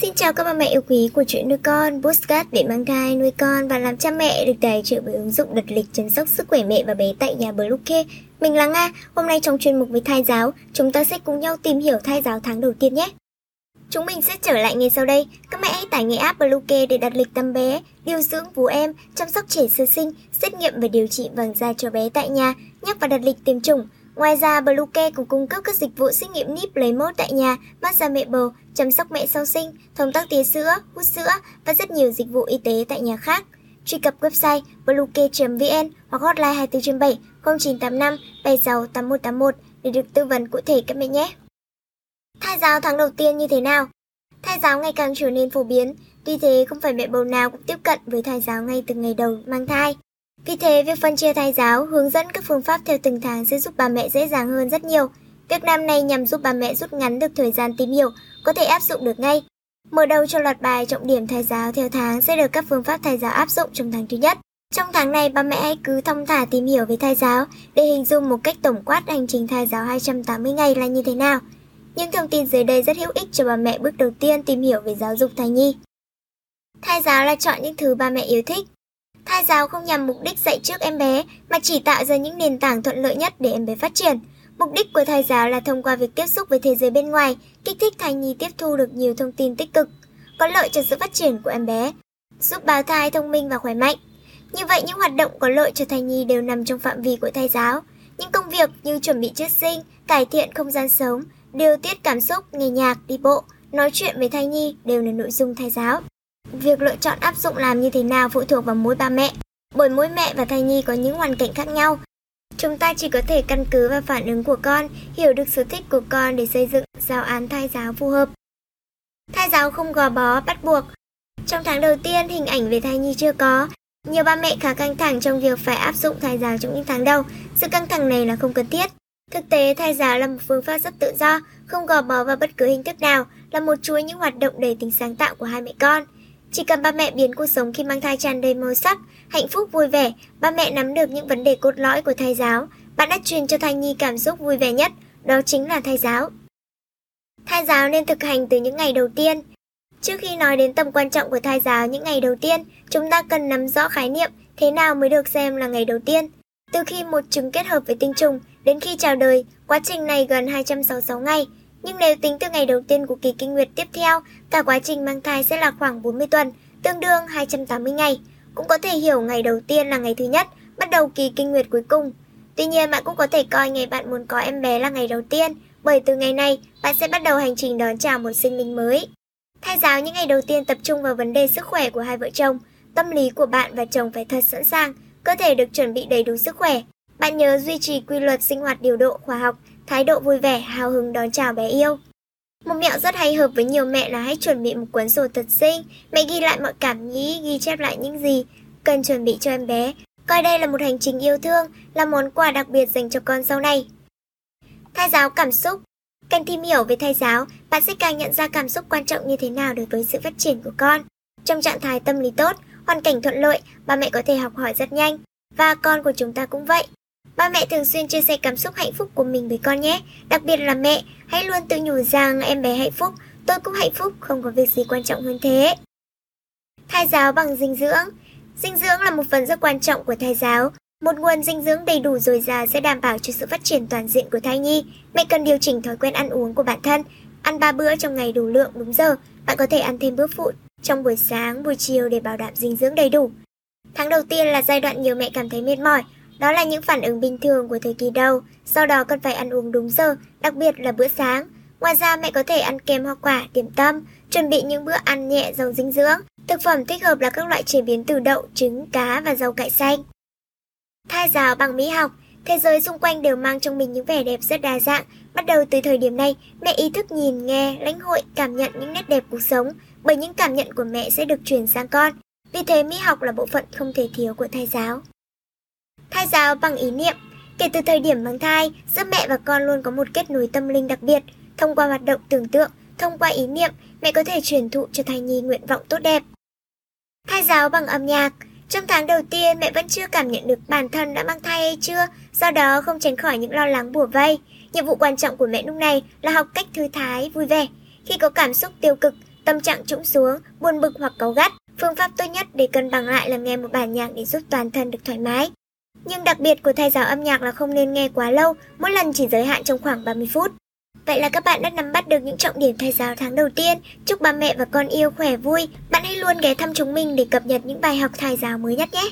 Xin chào các bà mẹ yêu quý của chuyện nuôi con, postcard để mang thai, nuôi con và làm cha mẹ được tài trợ bởi ứng dụng đặt lịch chăm sóc sức khỏe mẹ và bé tại nhà Bluecare. Mình là Nga, hôm nay trong chuyên mục với thai giáo, chúng ta sẽ cùng nhau tìm hiểu thai giáo tháng đầu tiên nhé. Chúng mình sẽ trở lại ngay sau đây. Các mẹ hãy tải ngay app Bluecare để đặt lịch tăm bé, điều dưỡng vú em, chăm sóc trẻ sơ sinh, xét nghiệm và điều trị vàng da cho bé tại nhà, nhắc và đặt lịch tiêm chủng. Ngoài ra, Bluecare cũng cung cấp các dịch vụ xét nghiệm níp lấy mốt tại nhà, massage mẹ bầu, chăm sóc mẹ sau sinh, thông tắc tía sữa, hút sữa và rất nhiều dịch vụ y tế tại nhà khác. Truy cập website bluecare.vn hoặc hotline 24 7 0985 76 8181 để được tư vấn cụ thể các mẹ nhé. Thai giáo tháng đầu tiên như thế nào? Thai giáo ngày càng trở nên phổ biến, tuy thế không phải mẹ bầu nào cũng tiếp cận với thai giáo ngay từ ngày đầu mang thai. Vì thế, việc phân chia thai giáo, hướng dẫn các phương pháp theo từng tháng sẽ giúp bà mẹ dễ dàng hơn rất nhiều. Việc làm này nhằm giúp bà mẹ rút ngắn được thời gian tìm hiểu, có thể áp dụng được ngay. Mở đầu cho loạt bài trọng điểm thai giáo theo tháng sẽ được các phương pháp thai giáo áp dụng trong tháng thứ nhất. Trong tháng này, bà mẹ hãy cứ thông thả tìm hiểu về thai giáo để hình dung một cách tổng quát hành trình thai giáo 280 ngày là như thế nào. Những thông tin dưới đây rất hữu ích cho bà mẹ bước đầu tiên tìm hiểu về giáo dục thai nhi. Thai giáo là chọn những thứ bà mẹ yêu thích. Thai giáo không nhằm mục đích dạy trước em bé mà chỉ tạo ra những nền tảng thuận lợi nhất để em bé phát triển. Mục đích của thai giáo là thông qua việc tiếp xúc với thế giới bên ngoài, kích thích thai nhi tiếp thu được nhiều thông tin tích cực, có lợi cho sự phát triển của em bé, giúp bào thai thông minh và khỏe mạnh. Như vậy những hoạt động có lợi cho thai nhi đều nằm trong phạm vi của thai giáo. Những công việc như chuẩn bị trước sinh, cải thiện không gian sống, điều tiết cảm xúc, nghe nhạc, đi bộ, nói chuyện với thai nhi đều là nội dung thai giáo. Việc lựa chọn áp dụng làm như thế nào phụ thuộc vào mỗi ba mẹ, bởi mỗi mẹ và thai nhi có những hoàn cảnh khác nhau. Chúng ta chỉ có thể căn cứ vào phản ứng của con, hiểu được sở thích của con để xây dựng giáo án thai giáo phù hợp. Thai giáo không gò bó, bắt buộc. Trong tháng đầu tiên, hình ảnh về thai nhi chưa có. Nhiều ba mẹ khá căng thẳng trong việc phải áp dụng thai giáo trong những tháng đầu. Sự căng thẳng này là không cần thiết. Thực tế, thai giáo là một phương pháp rất tự do, không gò bó vào bất cứ hình thức nào, là một chuỗi những hoạt động đầy tính sáng tạo của hai mẹ con. Chỉ cần ba mẹ biến cuộc sống khi mang thai tràn đầy màu sắc, hạnh phúc vui vẻ, ba mẹ nắm được những vấn đề cốt lõi của thai giáo, bạn đã truyền cho thai nhi cảm xúc vui vẻ nhất, đó chính là thai giáo. Thai giáo nên thực hành từ những ngày đầu tiên. Trước khi nói đến tầm quan trọng của thai giáo những ngày đầu tiên, chúng ta cần nắm rõ khái niệm thế nào mới được xem là ngày đầu tiên. Từ khi một trứng kết hợp với tinh trùng đến khi chào đời, quá trình này gần 266 ngày. Nhưng nếu tính từ ngày đầu tiên của kỳ kinh nguyệt tiếp theo, cả quá trình mang thai sẽ là khoảng 40 tuần, tương đương 280 ngày. Cũng có thể hiểu ngày đầu tiên là ngày thứ nhất, bắt đầu kỳ kinh nguyệt cuối cùng. Tuy nhiên bạn cũng có thể coi ngày bạn muốn có em bé là ngày đầu tiên, bởi từ ngày này bạn sẽ bắt đầu hành trình đón chào một sinh linh mới. Thai giáo những ngày đầu tiên tập trung vào vấn đề sức khỏe của hai vợ chồng, tâm lý của bạn và chồng phải thật sẵn sàng, cơ thể được chuẩn bị đầy đủ sức khỏe. Bạn nhớ duy trì quy luật sinh hoạt điều độ khoa học, thái độ vui vẻ, hào hứng đón chào bé yêu. Một mẹo rất hay hợp với nhiều mẹ là hãy chuẩn bị một cuốn sổ thật xinh Mẹ ghi lại mọi cảm nghĩ, ghi chép lại những gì cần chuẩn bị cho em bé. Coi đây là một hành trình yêu thương, là món quà đặc biệt dành cho con sau này. Thai giáo cảm xúc Càng tìm hiểu về thai giáo, bạn sẽ càng nhận ra cảm xúc quan trọng như thế nào đối với sự phát triển của con. Trong trạng thái tâm lý tốt, hoàn cảnh thuận lợi, ba mẹ có thể học hỏi rất nhanh. Và con của chúng ta cũng vậy. Ba mẹ thường xuyên chia sẻ cảm xúc hạnh phúc của mình với con nhé. Đặc biệt là mẹ, hãy luôn tự nhủ rằng em bé hạnh phúc, tôi cũng hạnh phúc, không có việc gì quan trọng hơn thế. Thai giáo bằng dinh dưỡng Dinh dưỡng là một phần rất quan trọng của thai giáo. Một nguồn dinh dưỡng đầy đủ dồi dào sẽ đảm bảo cho sự phát triển toàn diện của thai nhi. Mẹ cần điều chỉnh thói quen ăn uống của bản thân. Ăn 3 bữa trong ngày đủ lượng đúng giờ. Bạn có thể ăn thêm bữa phụ trong buổi sáng, buổi chiều để bảo đảm dinh dưỡng đầy đủ. Tháng đầu tiên là giai đoạn nhiều mẹ cảm thấy mệt mỏi. Đó là những phản ứng bình thường của thời kỳ đầu. Sau đó cần phải ăn uống đúng giờ, đặc biệt là bữa sáng. Ngoài ra mẹ có thể ăn kem hoa quả, điểm tâm, chuẩn bị những bữa ăn nhẹ giàu dinh dưỡng. Thực phẩm thích hợp là các loại chế biến từ đậu, trứng, cá và rau cải xanh. Thai giáo bằng mỹ học, thế giới xung quanh đều mang trong mình những vẻ đẹp rất đa dạng. Bắt đầu từ thời điểm này, mẹ ý thức nhìn, nghe, lãnh hội, cảm nhận những nét đẹp cuộc sống, bởi những cảm nhận của mẹ sẽ được truyền sang con. Vì thế mỹ học là bộ phận không thể thiếu của thai giáo. Thai giáo bằng ý niệm Kể từ thời điểm mang thai, giữa mẹ và con luôn có một kết nối tâm linh đặc biệt. Thông qua hoạt động tưởng tượng, thông qua ý niệm, mẹ có thể truyền thụ cho thai nhi nguyện vọng tốt đẹp. Thai giáo bằng âm nhạc Trong tháng đầu tiên, mẹ vẫn chưa cảm nhận được bản thân đã mang thai hay chưa, do đó không tránh khỏi những lo lắng bùa vây. Nhiệm vụ quan trọng của mẹ lúc này là học cách thư thái, vui vẻ. Khi có cảm xúc tiêu cực, tâm trạng trũng xuống, buồn bực hoặc cáu gắt, phương pháp tốt nhất để cân bằng lại là nghe một bản nhạc để giúp toàn thân được thoải mái. Nhưng đặc biệt của thầy giáo âm nhạc là không nên nghe quá lâu, mỗi lần chỉ giới hạn trong khoảng 30 phút. Vậy là các bạn đã nắm bắt được những trọng điểm thầy giáo tháng đầu tiên. Chúc ba mẹ và con yêu khỏe vui. Bạn hãy luôn ghé thăm chúng mình để cập nhật những bài học thầy giáo mới nhất nhé.